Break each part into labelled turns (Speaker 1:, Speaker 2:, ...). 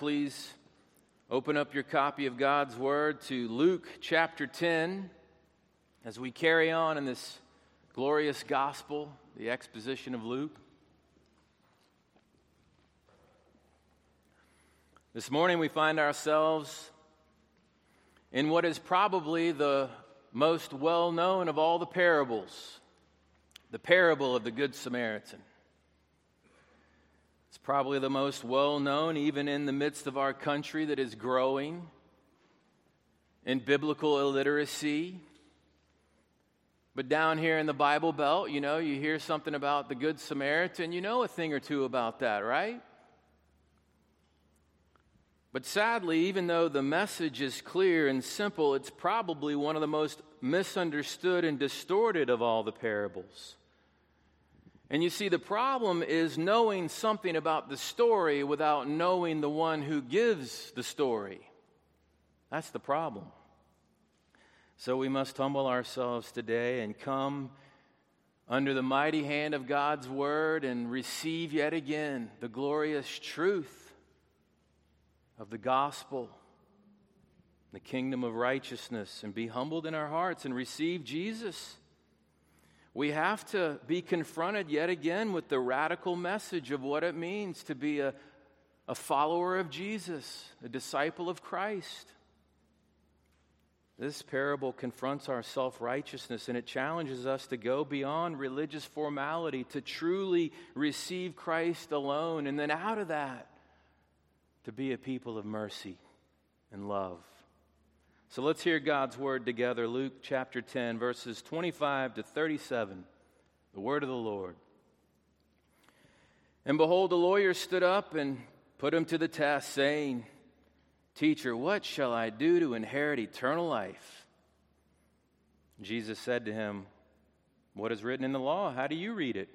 Speaker 1: Please open up your copy of God's Word to Luke chapter 10 as we carry on in this glorious gospel, the exposition of Luke. This morning we find ourselves in what is probably the most well known of all the parables the parable of the Good Samaritan. It's probably the most well known, even in the midst of our country that is growing in biblical illiteracy. But down here in the Bible Belt, you know, you hear something about the Good Samaritan, you know a thing or two about that, right? But sadly, even though the message is clear and simple, it's probably one of the most misunderstood and distorted of all the parables. And you see, the problem is knowing something about the story without knowing the one who gives the story. That's the problem. So we must humble ourselves today and come under the mighty hand of God's word and receive yet again the glorious truth of the gospel, the kingdom of righteousness, and be humbled in our hearts and receive Jesus we have to be confronted yet again with the radical message of what it means to be a, a follower of Jesus, a disciple of Christ. This parable confronts our self righteousness and it challenges us to go beyond religious formality, to truly receive Christ alone, and then out of that, to be a people of mercy and love. So let's hear God's word together. Luke chapter 10, verses 25 to 37. The word of the Lord. And behold, the lawyer stood up and put him to the test, saying, Teacher, what shall I do to inherit eternal life? Jesus said to him, What is written in the law? How do you read it?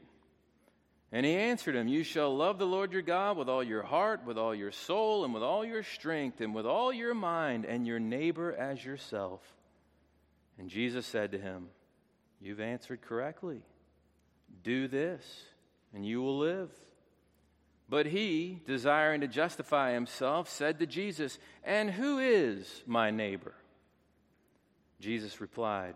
Speaker 1: And he answered him, You shall love the Lord your God with all your heart, with all your soul, and with all your strength, and with all your mind, and your neighbor as yourself. And Jesus said to him, You've answered correctly. Do this, and you will live. But he, desiring to justify himself, said to Jesus, And who is my neighbor? Jesus replied,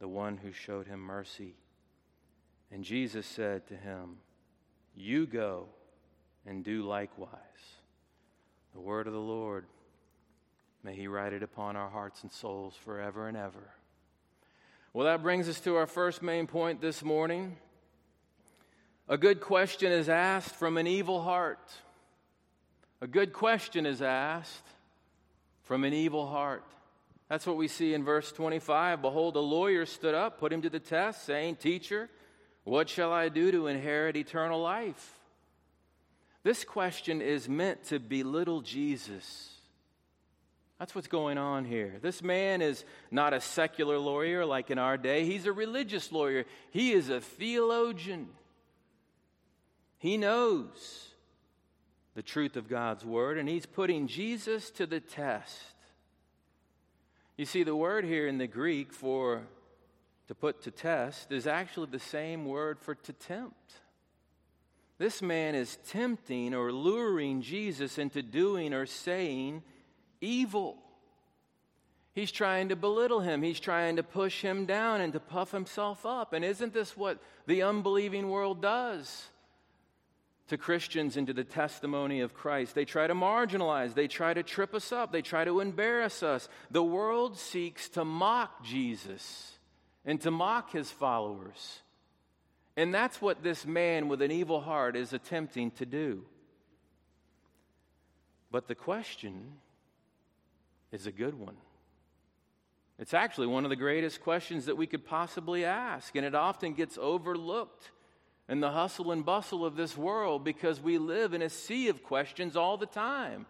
Speaker 1: the one who showed him mercy. And Jesus said to him, You go and do likewise. The word of the Lord, may He write it upon our hearts and souls forever and ever. Well, that brings us to our first main point this morning. A good question is asked from an evil heart. A good question is asked from an evil heart. That's what we see in verse 25. Behold, a lawyer stood up, put him to the test, saying, Teacher, what shall I do to inherit eternal life? This question is meant to belittle Jesus. That's what's going on here. This man is not a secular lawyer like in our day, he's a religious lawyer. He is a theologian. He knows the truth of God's word, and he's putting Jesus to the test. You see, the word here in the Greek for to put to test is actually the same word for to tempt. This man is tempting or luring Jesus into doing or saying evil. He's trying to belittle him. He's trying to push him down and to puff himself up. And isn't this what the unbelieving world does? To Christians and to the testimony of Christ. They try to marginalize, they try to trip us up, they try to embarrass us. The world seeks to mock Jesus and to mock his followers. And that's what this man with an evil heart is attempting to do. But the question is a good one. It's actually one of the greatest questions that we could possibly ask, and it often gets overlooked in the hustle and bustle of this world because we live in a sea of questions all the time.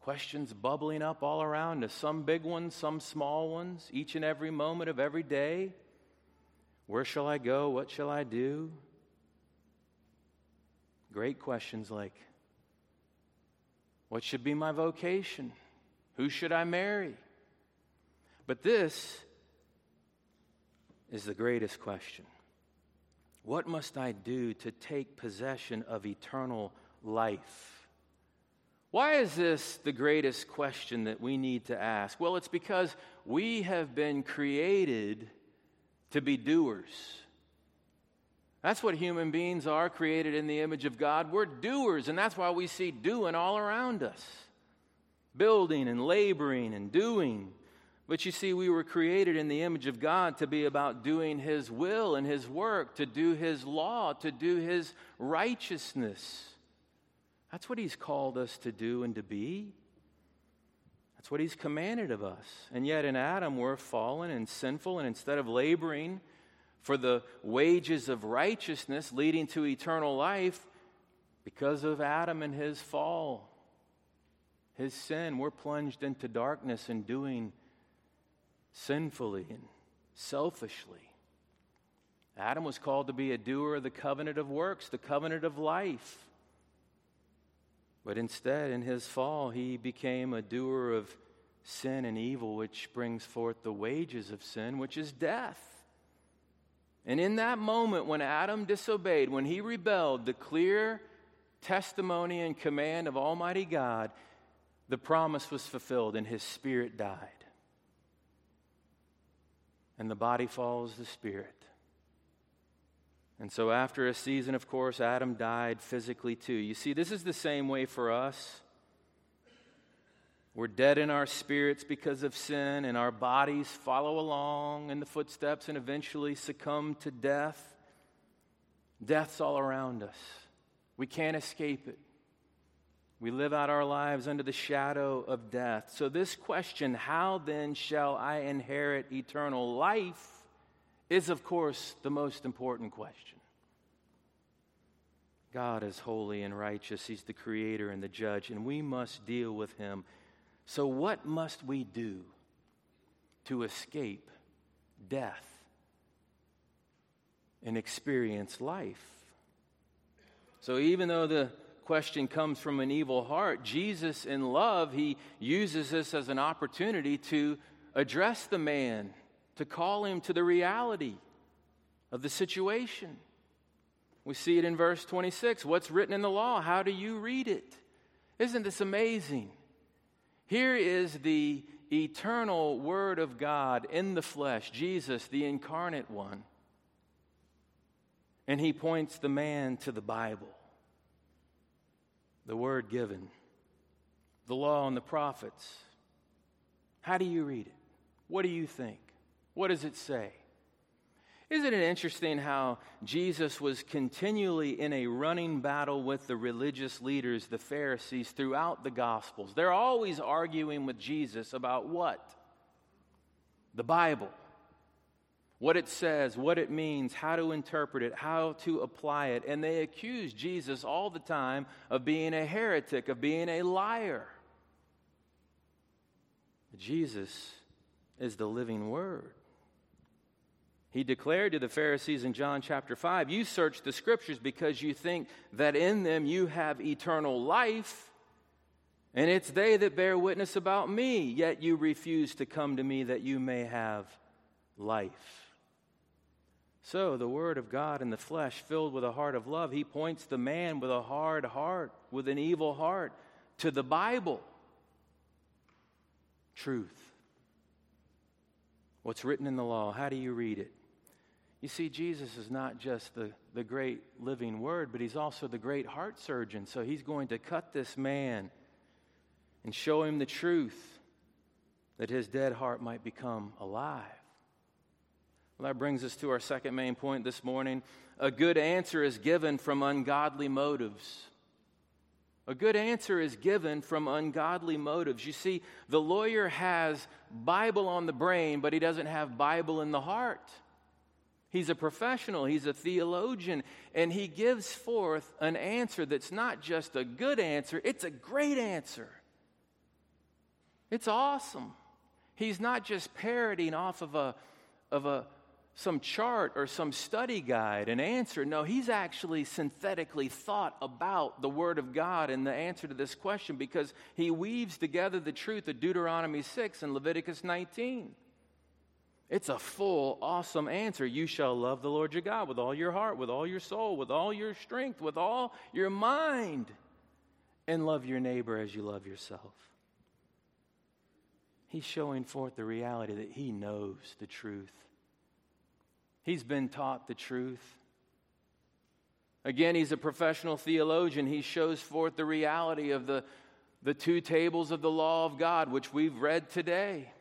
Speaker 1: Questions bubbling up all around us, some big ones, some small ones, each and every moment of every day. Where shall I go? What shall I do? Great questions like What should be my vocation? Who should I marry? But this is the greatest question What must I do to take possession of eternal life? Why is this the greatest question that we need to ask? Well, it's because we have been created to be doers. That's what human beings are, created in the image of God. We're doers, and that's why we see doing all around us building and laboring and doing. But you see, we were created in the image of God to be about doing His will and His work, to do His law, to do His righteousness. That's what He's called us to do and to be. That's what He's commanded of us. And yet in Adam, we're fallen and sinful, and instead of laboring for the wages of righteousness leading to eternal life, because of Adam and his fall, his sin, we're plunged into darkness and doing sinfully and selfishly. Adam was called to be a doer of the covenant of works, the covenant of life. But instead, in his fall, he became a doer of sin and evil, which brings forth the wages of sin, which is death. And in that moment, when Adam disobeyed, when he rebelled, the clear testimony and command of Almighty God, the promise was fulfilled and his spirit died. And the body follows the spirit. And so, after a season, of course, Adam died physically too. You see, this is the same way for us. We're dead in our spirits because of sin, and our bodies follow along in the footsteps and eventually succumb to death. Death's all around us. We can't escape it. We live out our lives under the shadow of death. So, this question, how then shall I inherit eternal life? is, of course, the most important question. God is holy and righteous. He's the creator and the judge, and we must deal with him. So, what must we do to escape death and experience life? So, even though the question comes from an evil heart, Jesus, in love, he uses this as an opportunity to address the man to call him to the reality of the situation. We see it in verse 26. What's written in the law? How do you read it? Isn't this amazing? Here is the eternal Word of God in the flesh, Jesus, the incarnate one. And he points the man to the Bible, the Word given, the law and the prophets. How do you read it? What do you think? What does it say? Isn't it interesting how Jesus was continually in a running battle with the religious leaders, the Pharisees, throughout the Gospels? They're always arguing with Jesus about what? The Bible. What it says, what it means, how to interpret it, how to apply it. And they accuse Jesus all the time of being a heretic, of being a liar. Jesus is the living Word. He declared to the Pharisees in John chapter 5 You search the scriptures because you think that in them you have eternal life, and it's they that bear witness about me, yet you refuse to come to me that you may have life. So, the Word of God in the flesh, filled with a heart of love, he points the man with a hard heart, with an evil heart, to the Bible. Truth. What's written in the law, how do you read it? You see, Jesus is not just the, the great living word, but he's also the great heart surgeon. So he's going to cut this man and show him the truth that his dead heart might become alive. Well, that brings us to our second main point this morning. A good answer is given from ungodly motives. A good answer is given from ungodly motives. You see, the lawyer has Bible on the brain, but he doesn't have Bible in the heart. He's a professional, he's a theologian, and he gives forth an answer that's not just a good answer, it's a great answer. It's awesome. He's not just parroting off of a, of a some chart or some study guide and answer. No, he's actually synthetically thought about the Word of God and the answer to this question because he weaves together the truth of Deuteronomy 6 and Leviticus 19. It's a full, awesome answer. You shall love the Lord your God with all your heart, with all your soul, with all your strength, with all your mind, and love your neighbor as you love yourself. He's showing forth the reality that he knows the truth He's been taught the truth. Again, he's a professional theologian. He shows forth the reality of the, the two tables of the law of God, which we've read today.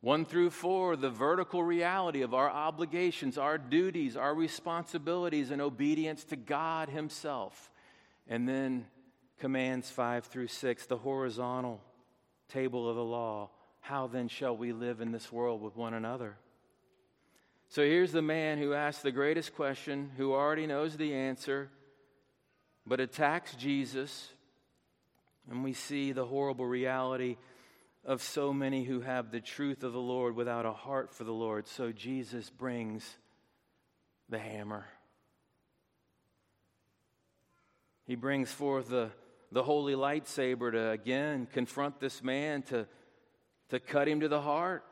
Speaker 1: One through four, the vertical reality of our obligations, our duties, our responsibilities, and obedience to God Himself. And then commands five through six, the horizontal table of the law. How then shall we live in this world with one another? So here's the man who asks the greatest question, who already knows the answer, but attacks Jesus. And we see the horrible reality of so many who have the truth of the Lord without a heart for the Lord. So Jesus brings the hammer. He brings forth the, the holy lightsaber to again confront this man, to, to cut him to the heart.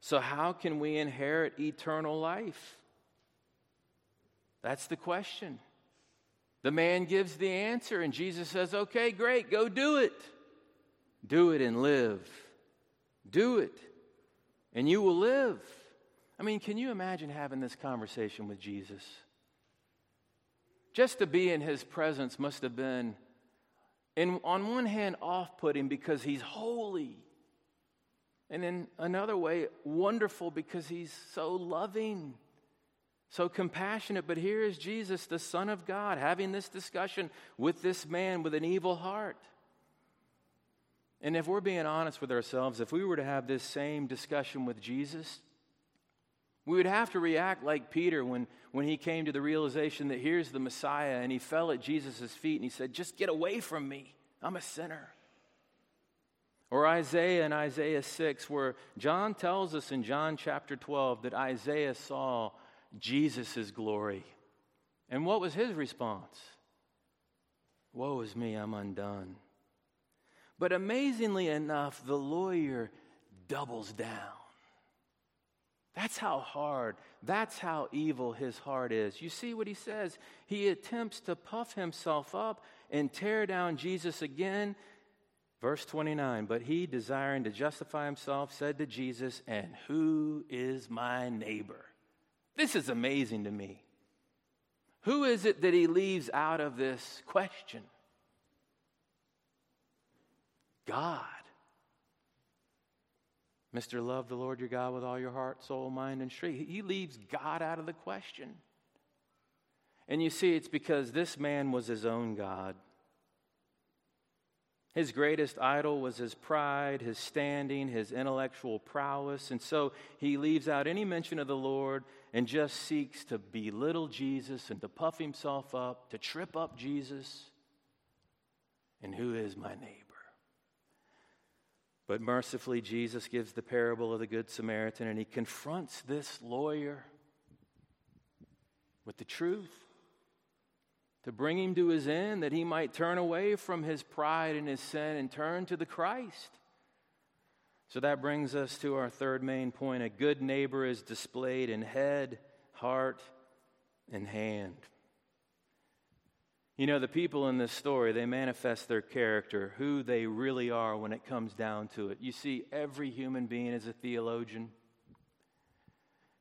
Speaker 1: So, how can we inherit eternal life? That's the question. The man gives the answer, and Jesus says, Okay, great, go do it. Do it and live. Do it, and you will live. I mean, can you imagine having this conversation with Jesus? Just to be in his presence must have been, in, on one hand, off putting because he's holy and in another way, wonderful because he's so loving, so compassionate. But here is Jesus, the Son of God, having this discussion with this man with an evil heart. And if we're being honest with ourselves, if we were to have this same discussion with Jesus, we would have to react like Peter when, when he came to the realization that here's the Messiah and he fell at Jesus' feet and he said, Just get away from me. I'm a sinner. Or Isaiah in Isaiah 6, where John tells us in John chapter 12 that Isaiah saw Jesus' glory. And what was his response? Woe is me, I'm undone. But amazingly enough, the lawyer doubles down. That's how hard, that's how evil his heart is. You see what he says? He attempts to puff himself up and tear down Jesus again Verse 29 But he, desiring to justify himself, said to Jesus, And who is my neighbor? This is amazing to me. Who is it that he leaves out of this question? God. Mr. Love the Lord your God with all your heart, soul, mind, and strength. He leaves God out of the question. And you see, it's because this man was his own God. His greatest idol was his pride, his standing, his intellectual prowess. And so he leaves out any mention of the Lord and just seeks to belittle Jesus and to puff himself up, to trip up Jesus. And who is my neighbor? But mercifully, Jesus gives the parable of the Good Samaritan and he confronts this lawyer with the truth to bring him to his end, that he might turn away from his pride and his sin and turn to the Christ. So that brings us to our third main point. A good neighbor is displayed in head, heart, and hand. You know, the people in this story, they manifest their character, who they really are when it comes down to it. You see, every human being is a theologian.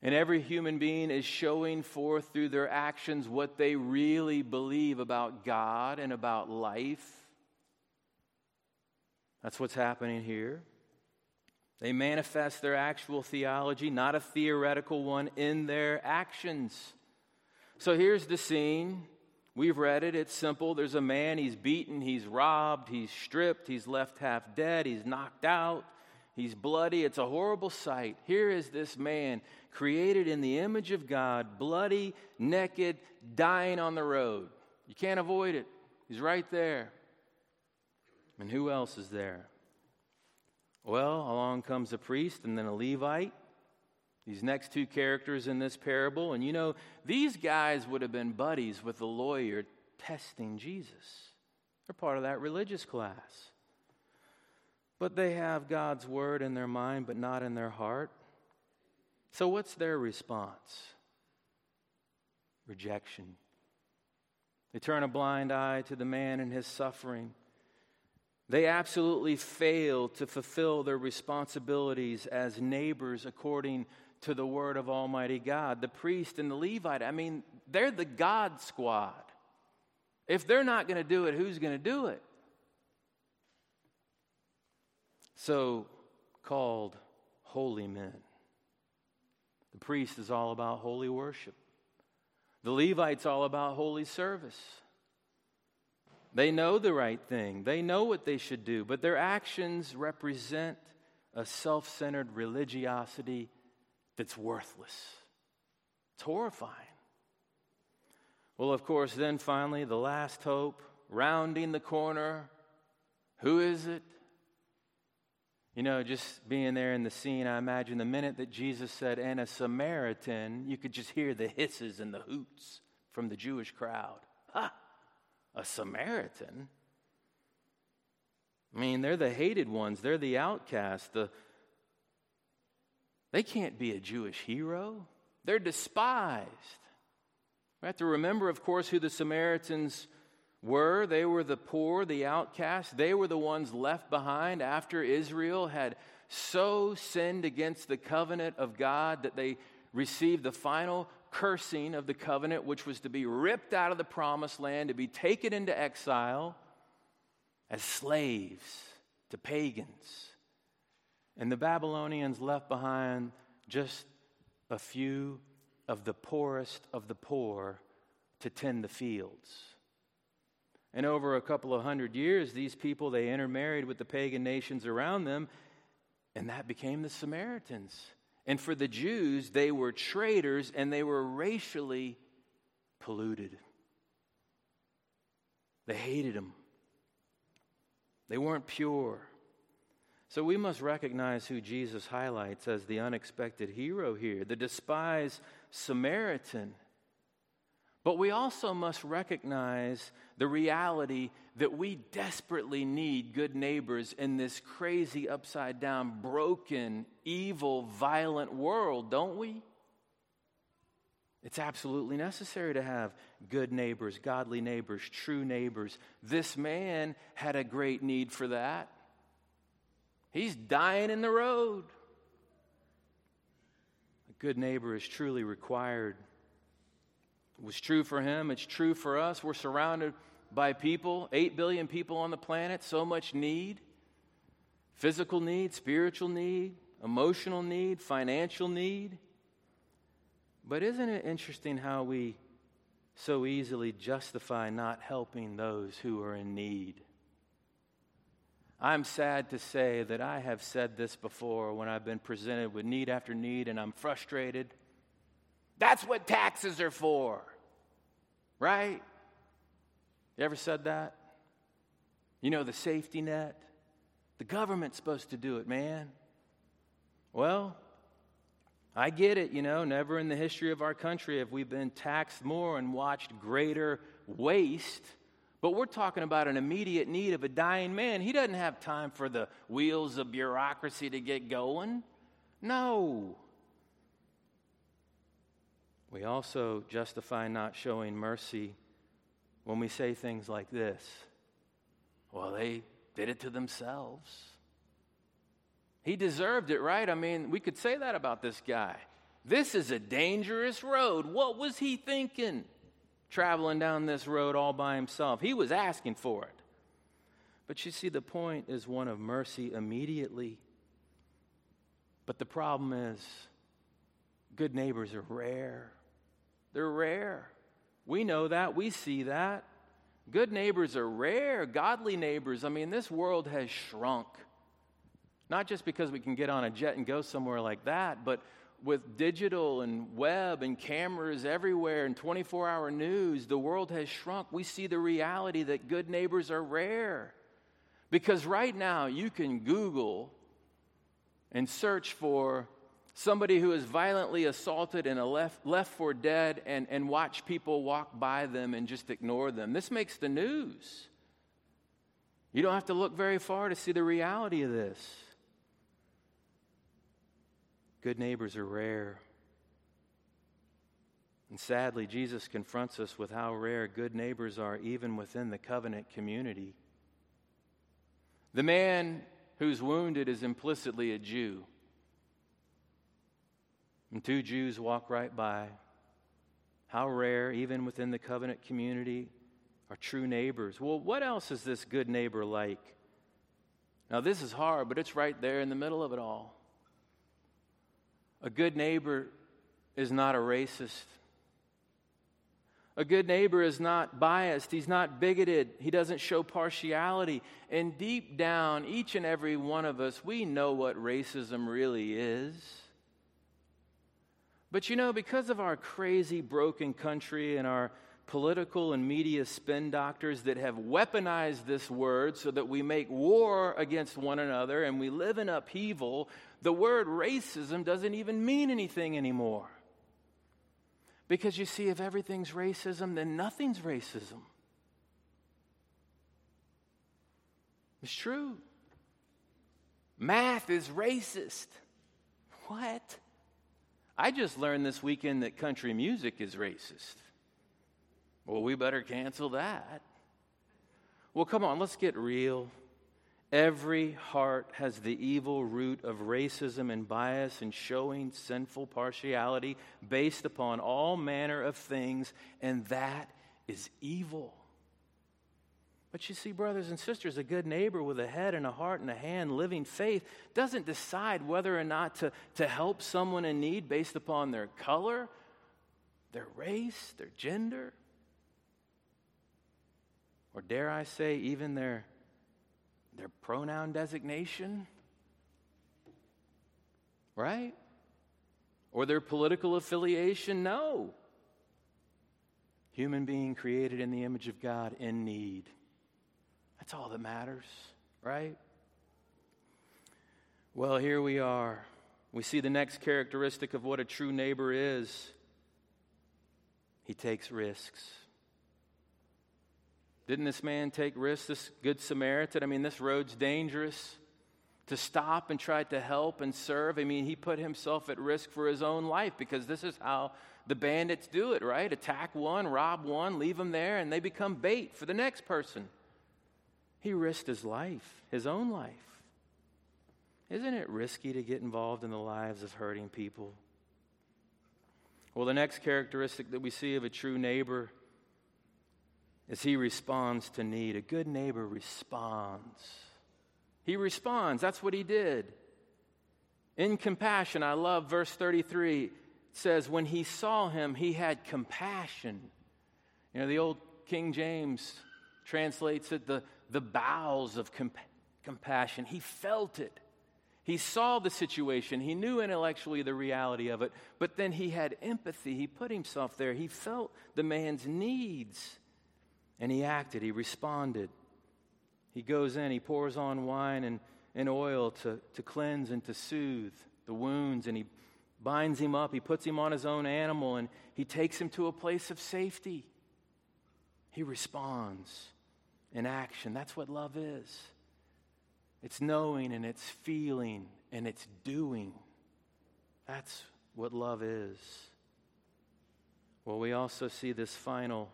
Speaker 1: And every human being is showing forth through their actions what they really believe about God and about life. That's what's happening here. They manifest their actual theology, not a theoretical one, in their actions. So here's the scene. We've read it. It's simple. There's a man, he's beaten, he's robbed, he's stripped, he's left half dead, he's knocked out, he's bloody. It's a horrible sight. Here is this man, created in the image of God, bloody, naked, dying on the road. You can't avoid it. He's right there. And who else is there? Well, along comes a priest and then a Levite. These next two characters in this parable. And you know, these guys would have been buddies with the lawyer testing Jesus. They're part of that religious class. But they have God's word in their mind, but not in their heart. So, what's their response? Rejection. They turn a blind eye to the man and his suffering. They absolutely fail to fulfill their responsibilities as neighbors according to the word of Almighty God. The priest and the Levite, I mean, they're the God squad. If they're not going to do it, who's going to do it? So called holy men. The priest is all about holy worship. The Levite's all about holy service. They know the right thing, they know what they should do, but their actions represent a self centered religiosity that's worthless. It's horrifying. Well, of course, then finally, the last hope, rounding the corner. Who is it? You know, just being there in the scene, I imagine the minute that Jesus said, and a Samaritan, you could just hear the hisses and the hoots from the Jewish crowd. Ha! a Samaritan. I mean, they're the hated ones, they're the outcasts. The, they can't be a Jewish hero, they're despised. We have to remember, of course, who the Samaritans were. They were the poor, the outcasts. They were the ones left behind after Israel had so sinned against the covenant of God that they received the final cursing of the covenant, which was to be ripped out of the promised land, to be taken into exile as slaves to pagans. And the Babylonians left behind just a few of the poorest of the poor to tend the fields. And over a couple of hundred years, these people, they intermarried with the pagan nations around them, and that became the Samaritans. And for the Jews, they were traitors and they were racially polluted. They hated them, they weren't pure. So we must recognize who Jesus highlights as the unexpected hero here, the despised Samaritan. But we also must recognize the reality that we desperately need good neighbors in this crazy, upside down, broken, evil, violent world, don't we? It's absolutely necessary to have good neighbors, godly neighbors, true neighbors. This man had a great need for that. He's dying in the road. A good neighbor is truly required it was true for him, it's true for us. We're surrounded by people, 8 billion people on the planet, so much need physical need, spiritual need, emotional need, financial need. But isn't it interesting how we so easily justify not helping those who are in need? I'm sad to say that I have said this before when I've been presented with need after need and I'm frustrated. That's what taxes are for. Right? You ever said that? You know, the safety net? The government's supposed to do it, man. Well, I get it, you know, never in the history of our country have we been taxed more and watched greater waste. But we're talking about an immediate need of a dying man. He doesn't have time for the wheels of bureaucracy to get going. No. We also justify not showing mercy when we say things like this Well, they did it to themselves. He deserved it, right? I mean, we could say that about this guy. This is a dangerous road. What was he thinking traveling down this road all by himself? He was asking for it. But you see, the point is one of mercy immediately. But the problem is, good neighbors are rare. They're rare. We know that. We see that. Good neighbors are rare. Godly neighbors, I mean, this world has shrunk. Not just because we can get on a jet and go somewhere like that, but with digital and web and cameras everywhere and 24 hour news, the world has shrunk. We see the reality that good neighbors are rare. Because right now, you can Google and search for somebody who is violently assaulted and left, left for dead and, and watch people walk by them and just ignore them. This makes the news. You don't have to look very far to see the reality of this. Good neighbors are rare. And sadly, Jesus confronts us with how rare good neighbors are even within the covenant community. The man who's wounded is implicitly a Jew. And two Jews walk right by. How rare, even within the covenant community, are true neighbors. Well, what else is this good neighbor like? Now, this is hard, but it's right there in the middle of it all. A good neighbor is not a racist. A good neighbor is not biased. He's not bigoted. He doesn't show partiality. And deep down, each and every one of us, we know what racism really is. But you know, because of our crazy, broken country and our political and media spin doctors that have weaponized this word so that we make war against one another and we live in upheaval, the word racism doesn't even mean anything anymore. Because you see, if everything's racism, then nothing's racism. It's true. Math is racist. What? I just learned this weekend that country music is racist. Well, we better cancel that. Well, come on, let's get real. Every heart has the evil root of racism and bias and showing sinful partiality based upon all manner of things, and that is evil. But you see, brothers and sisters, a good neighbor with a head and a heart and a hand, living faith, doesn't decide whether or not to, to help someone in need based upon their color, their race, their gender, or dare I say, even their their pronoun designation, right? Or their political affiliation? No. Human being created in the image of God in need. That's all that matters, right? Well, here we are. We see the next characteristic of what a true neighbor is he takes risks. Didn't this man take risks, this Good Samaritan? I mean, this road's dangerous. To stop and try to help and serve, I mean, he put himself at risk for his own life because this is how the bandits do it, right? Attack one, rob one, leave them there, and they become bait for the next person. He risked his life, his own life. Isn't it risky to get involved in the lives of hurting people? Well, the next characteristic that we see of a true neighbor is he responds to need. A good neighbor responds. He responds. That's what he did. In compassion, I love verse 33. It says, When he saw him, he had compassion. You know, the old King James translates it the, the bowels of comp- compassion. He felt it. He saw the situation. He knew intellectually the reality of it, but then he had empathy. He put himself there. He felt the man's needs. And he acted, he responded. He goes in, he pours on wine and, and oil to, to cleanse and to soothe the wounds, and he binds him up. He puts him on his own animal, and he takes him to a place of safety. He responds in action. That's what love is it's knowing, and it's feeling, and it's doing. That's what love is. Well, we also see this final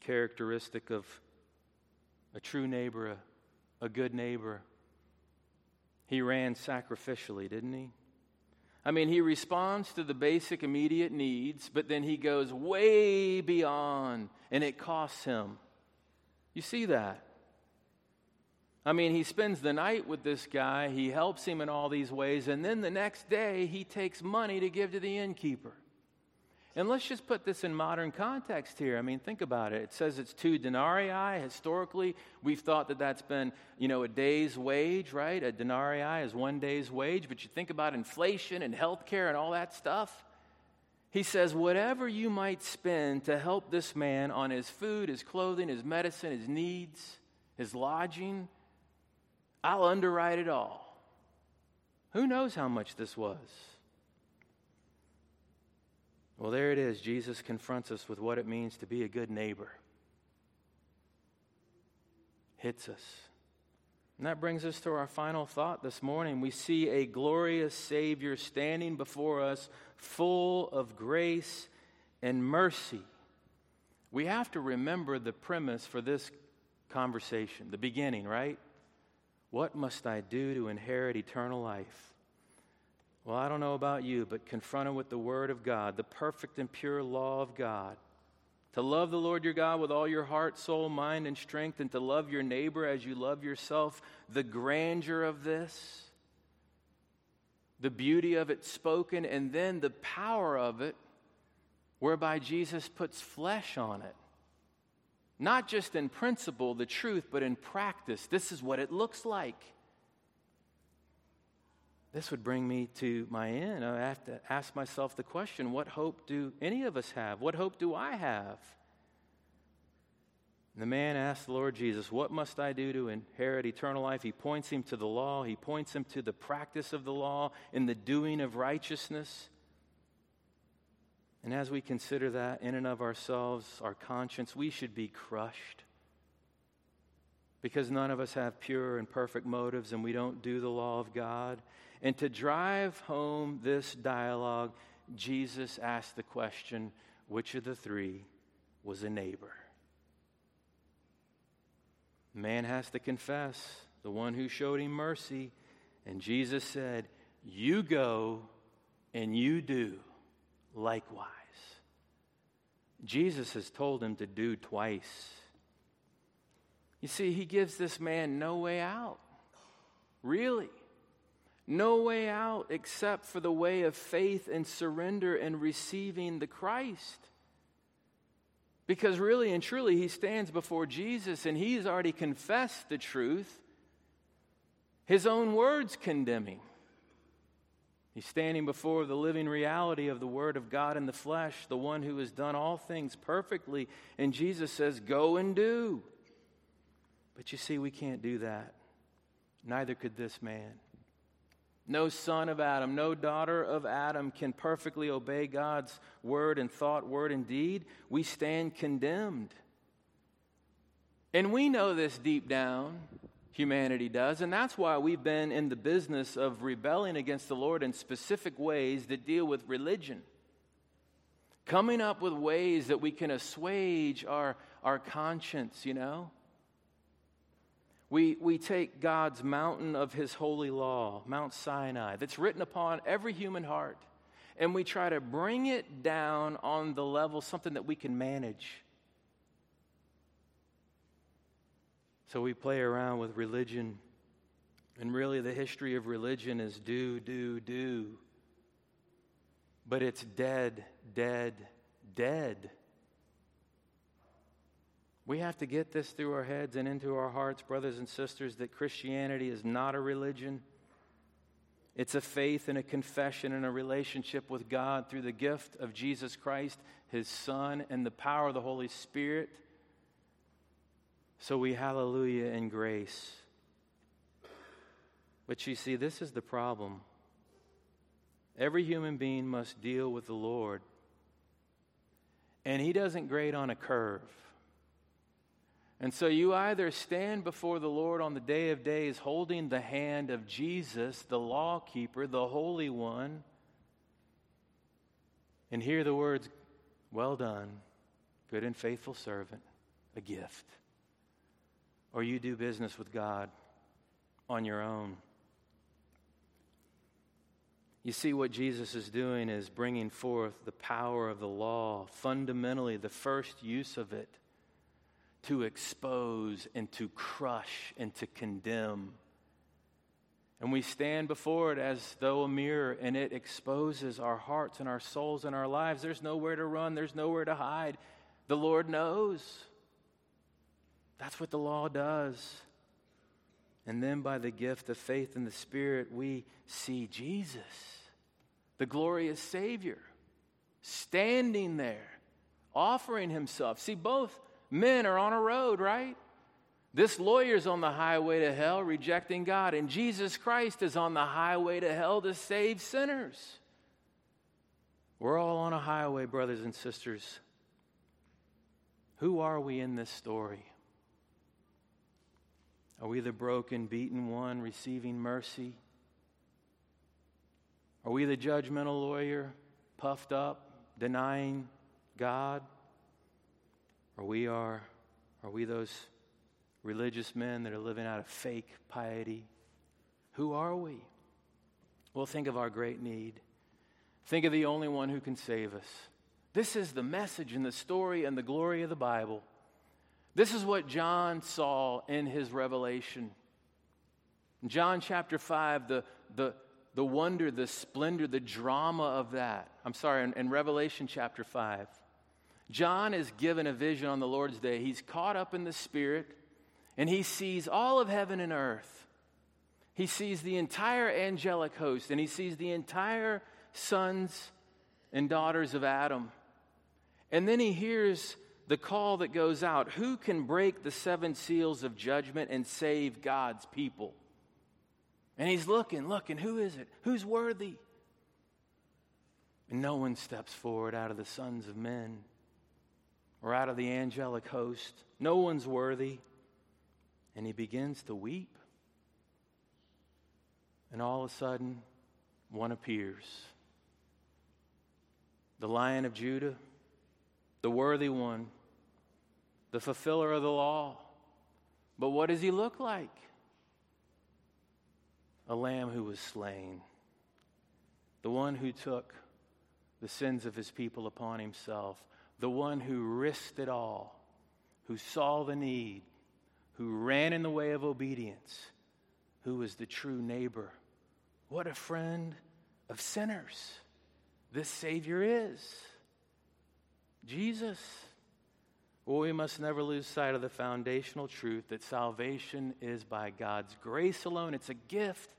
Speaker 1: characteristic of a true neighbor, a, a good neighbor. He ran sacrificially, didn't he? I mean, he responds to the basic immediate needs, but then he goes way beyond, and it costs him. You see that? I mean, he spends the night with this guy, he helps him in all these ways, and then the next day he takes money to give to the innkeeper. And let's just put this in modern context here. I mean, think about it. It says it's two denarii. Historically, we've thought that that's been, you know, a day's wage, right? A denarii is one day's wage. But you think about inflation and healthcare and all that stuff. He says, whatever you might spend to help this man on his food, his clothing, his medicine, his needs, his lodging, I'll underwrite it all. Who knows how much this was? Well, there it is. Jesus confronts us with what it means to be a good neighbor. Hits us. And that brings us to our final thought this morning. We see a glorious Savior standing before us, full of grace and mercy. We have to remember the premise for this conversation, the beginning, right? What must I do to inherit eternal life? Well, I don't know about you, but confronted with the Word of God, the perfect and pure law of God, to love the Lord your God with all your heart, soul, mind, and strength, and to love your neighbor as you love yourself, the grandeur of this, the beauty of it spoken, and then the power of it, whereby Jesus puts flesh on it. Not just in principle, the truth, but in practice. This is what it looks like. This would bring me to my end. I have to ask myself the question what hope do any of us have? What hope do I have? And the man asked the Lord Jesus, What must I do to inherit eternal life? He points him to the law, he points him to the practice of the law in the doing of righteousness. And as we consider that in and of ourselves, our conscience, we should be crushed. Because none of us have pure and perfect motives and we don't do the law of God. And to drive home this dialogue, Jesus asked the question which of the three was a neighbor? Man has to confess the one who showed him mercy. And Jesus said, You go and you do likewise. Jesus has told him to do twice. You see, he gives this man no way out. Really. No way out except for the way of faith and surrender and receiving the Christ. Because really and truly, he stands before Jesus and he's already confessed the truth. His own words condemning. He's standing before the living reality of the Word of God in the flesh, the one who has done all things perfectly. And Jesus says, Go and do. But you see, we can't do that. Neither could this man. No son of Adam, no daughter of Adam can perfectly obey God's word and thought, word and deed. We stand condemned. And we know this deep down, humanity does, and that's why we've been in the business of rebelling against the Lord in specific ways that deal with religion. Coming up with ways that we can assuage our, our conscience, you know? We, we take God's mountain of His holy law, Mount Sinai, that's written upon every human heart, and we try to bring it down on the level, something that we can manage. So we play around with religion, and really the history of religion is do, do, do. But it's dead, dead, dead. We have to get this through our heads and into our hearts, brothers and sisters, that Christianity is not a religion. It's a faith and a confession and a relationship with God through the gift of Jesus Christ, His Son, and the power of the Holy Spirit. So we hallelujah in grace. But you see, this is the problem. Every human being must deal with the Lord. And He doesn't grade on a curve. And so you either stand before the Lord on the day of days holding the hand of Jesus, the law keeper, the Holy One, and hear the words, Well done, good and faithful servant, a gift. Or you do business with God on your own. You see, what Jesus is doing is bringing forth the power of the law, fundamentally, the first use of it to expose and to crush and to condemn. And we stand before it as though a mirror, and it exposes our hearts and our souls and our lives. There's nowhere to run, there's nowhere to hide. The Lord knows. That's what the law does. And then by the gift of faith in the Spirit, we see Jesus, the glorious Savior, standing there, offering himself. See, both men are on a road, right? This lawyer's on the highway to hell rejecting God, and Jesus Christ is on the highway to hell to save sinners. We're all on a highway, brothers and sisters. Who are we in this story? Are we the broken, beaten one receiving mercy? Are we the judgmental lawyer, puffed up, denying God? Or we are, are we those religious men that are living out of fake piety? Who are we? Well, think of our great need. Think of the only one who can save us. This is the message and the story and the glory of the Bible. This is what John saw in his revelation. In John chapter 5, the, the, the wonder, the splendor, the drama of that. I'm sorry, in, in Revelation chapter 5, John is given a vision on the Lord's day. He's caught up in the Spirit and he sees all of heaven and earth. He sees the entire angelic host and he sees the entire sons and daughters of Adam. And then he hears the call that goes out Who can break the seven seals of judgment and save God's people? And he's looking, looking, who is it? Who's worthy? And no one steps forward out of the sons of men or out of the angelic host. No one's worthy. And he begins to weep. And all of a sudden, one appears the lion of Judah the worthy one, the fulfiller of the law. But what does he look like? A lamb who was slain, the one who took the sins of his people upon himself, the one who risked it all, who saw the need, who ran in the way of obedience, who was the true neighbor. What a friend of sinners this Savior is. Jesus. Well, we must never lose sight of the foundational truth that salvation is by God's grace alone. It's a gift.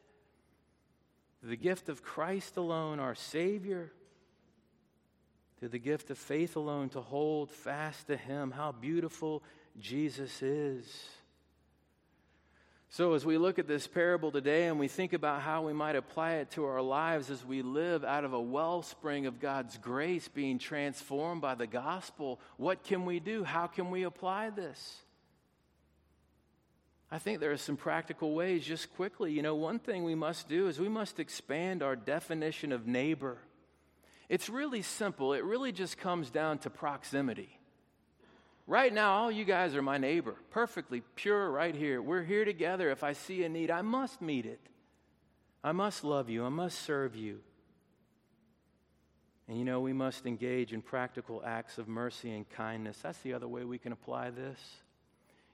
Speaker 1: The gift of Christ alone, our Savior. The gift of faith alone, to hold fast to Him. How beautiful Jesus is. So, as we look at this parable today and we think about how we might apply it to our lives as we live out of a wellspring of God's grace being transformed by the gospel, what can we do? How can we apply this? I think there are some practical ways, just quickly. You know, one thing we must do is we must expand our definition of neighbor. It's really simple, it really just comes down to proximity. Right now, all you guys are my neighbor, perfectly pure right here. We're here together. If I see a need, I must meet it. I must love you. I must serve you. And you know, we must engage in practical acts of mercy and kindness. That's the other way we can apply this.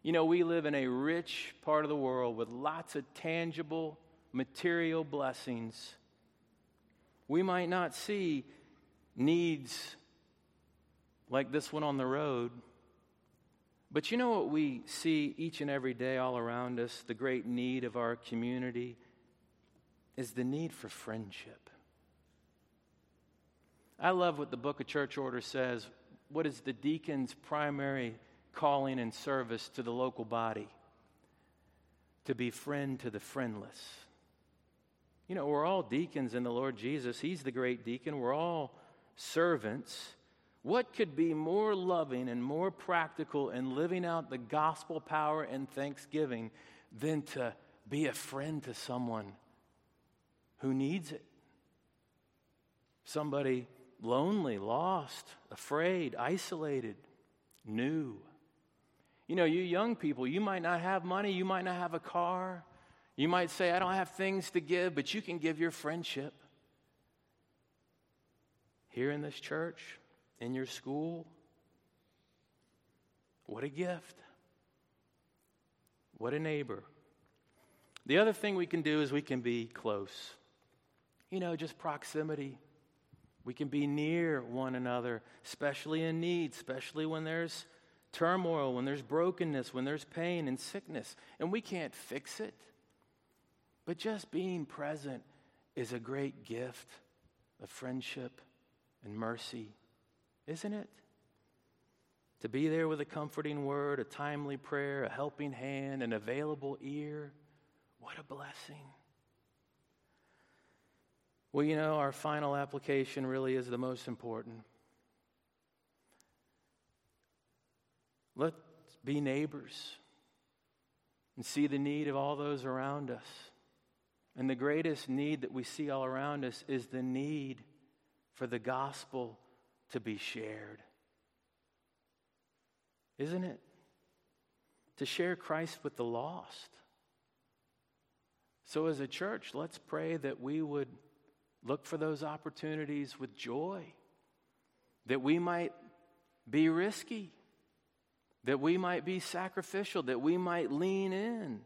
Speaker 1: You know, we live in a rich part of the world with lots of tangible, material blessings. We might not see needs like this one on the road but you know what we see each and every day all around us? The great need of our community is the need for friendship. I love what the book of church order says. What is the deacon's primary calling and service to the local body? To be friend to the friendless. You know, we're all deacons in the Lord Jesus. He's the great deacon. We're all servants. What could be more loving and more practical in living out the gospel power and thanksgiving than to be a friend to someone who needs it? Somebody lonely, lost, afraid, isolated, new. You know, you young people, you might not have money, you might not have a car. You might say, I don't have things to give, but you can give your friendship. Here in this church, in your school. What a gift. What a neighbor. The other thing we can do is we can be close. You know, just proximity. We can be near one another, especially in need, especially when there's turmoil, when there's brokenness, when there's pain and sickness. And we can't fix it. But just being present is a great gift of friendship and mercy, isn't it? To be there with a comforting word, a timely prayer, a helping hand, an available ear. What a blessing. Well, you know, our final application really is the most important. Let's be neighbors and see the need of all those around us. And the greatest need that we see all around us is the need for the gospel to be shared. Isn't it? To share Christ with the lost. So, as a church, let's pray that we would look for those opportunities with joy, that we might be risky, that we might be sacrificial, that we might lean in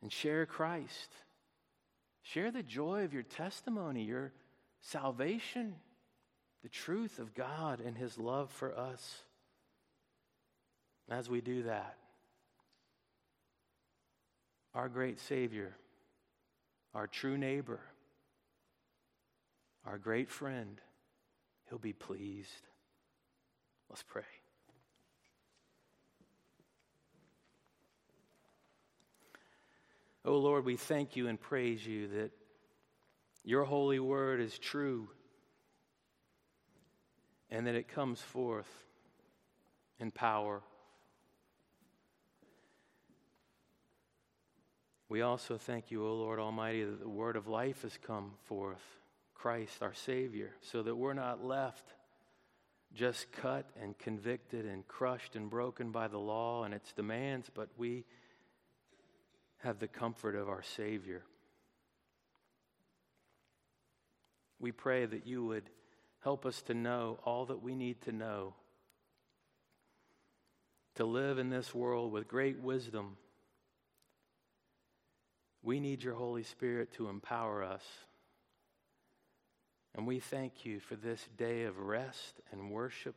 Speaker 1: and share Christ. Share the joy of your testimony, your salvation, the truth of God and His love for us. As we do that, our great Savior, our true neighbor, our great friend, He'll be pleased. Let's pray. Oh Lord, we thank you and praise you that your holy word is true and that it comes forth in power. We also thank you, O Lord Almighty, that the word of life has come forth, Christ our Savior, so that we're not left just cut and convicted and crushed and broken by the law and its demands, but we have the comfort of our Savior. We pray that you would help us to know all that we need to know, to live in this world with great wisdom. We need your Holy Spirit to empower us. And we thank you for this day of rest and worship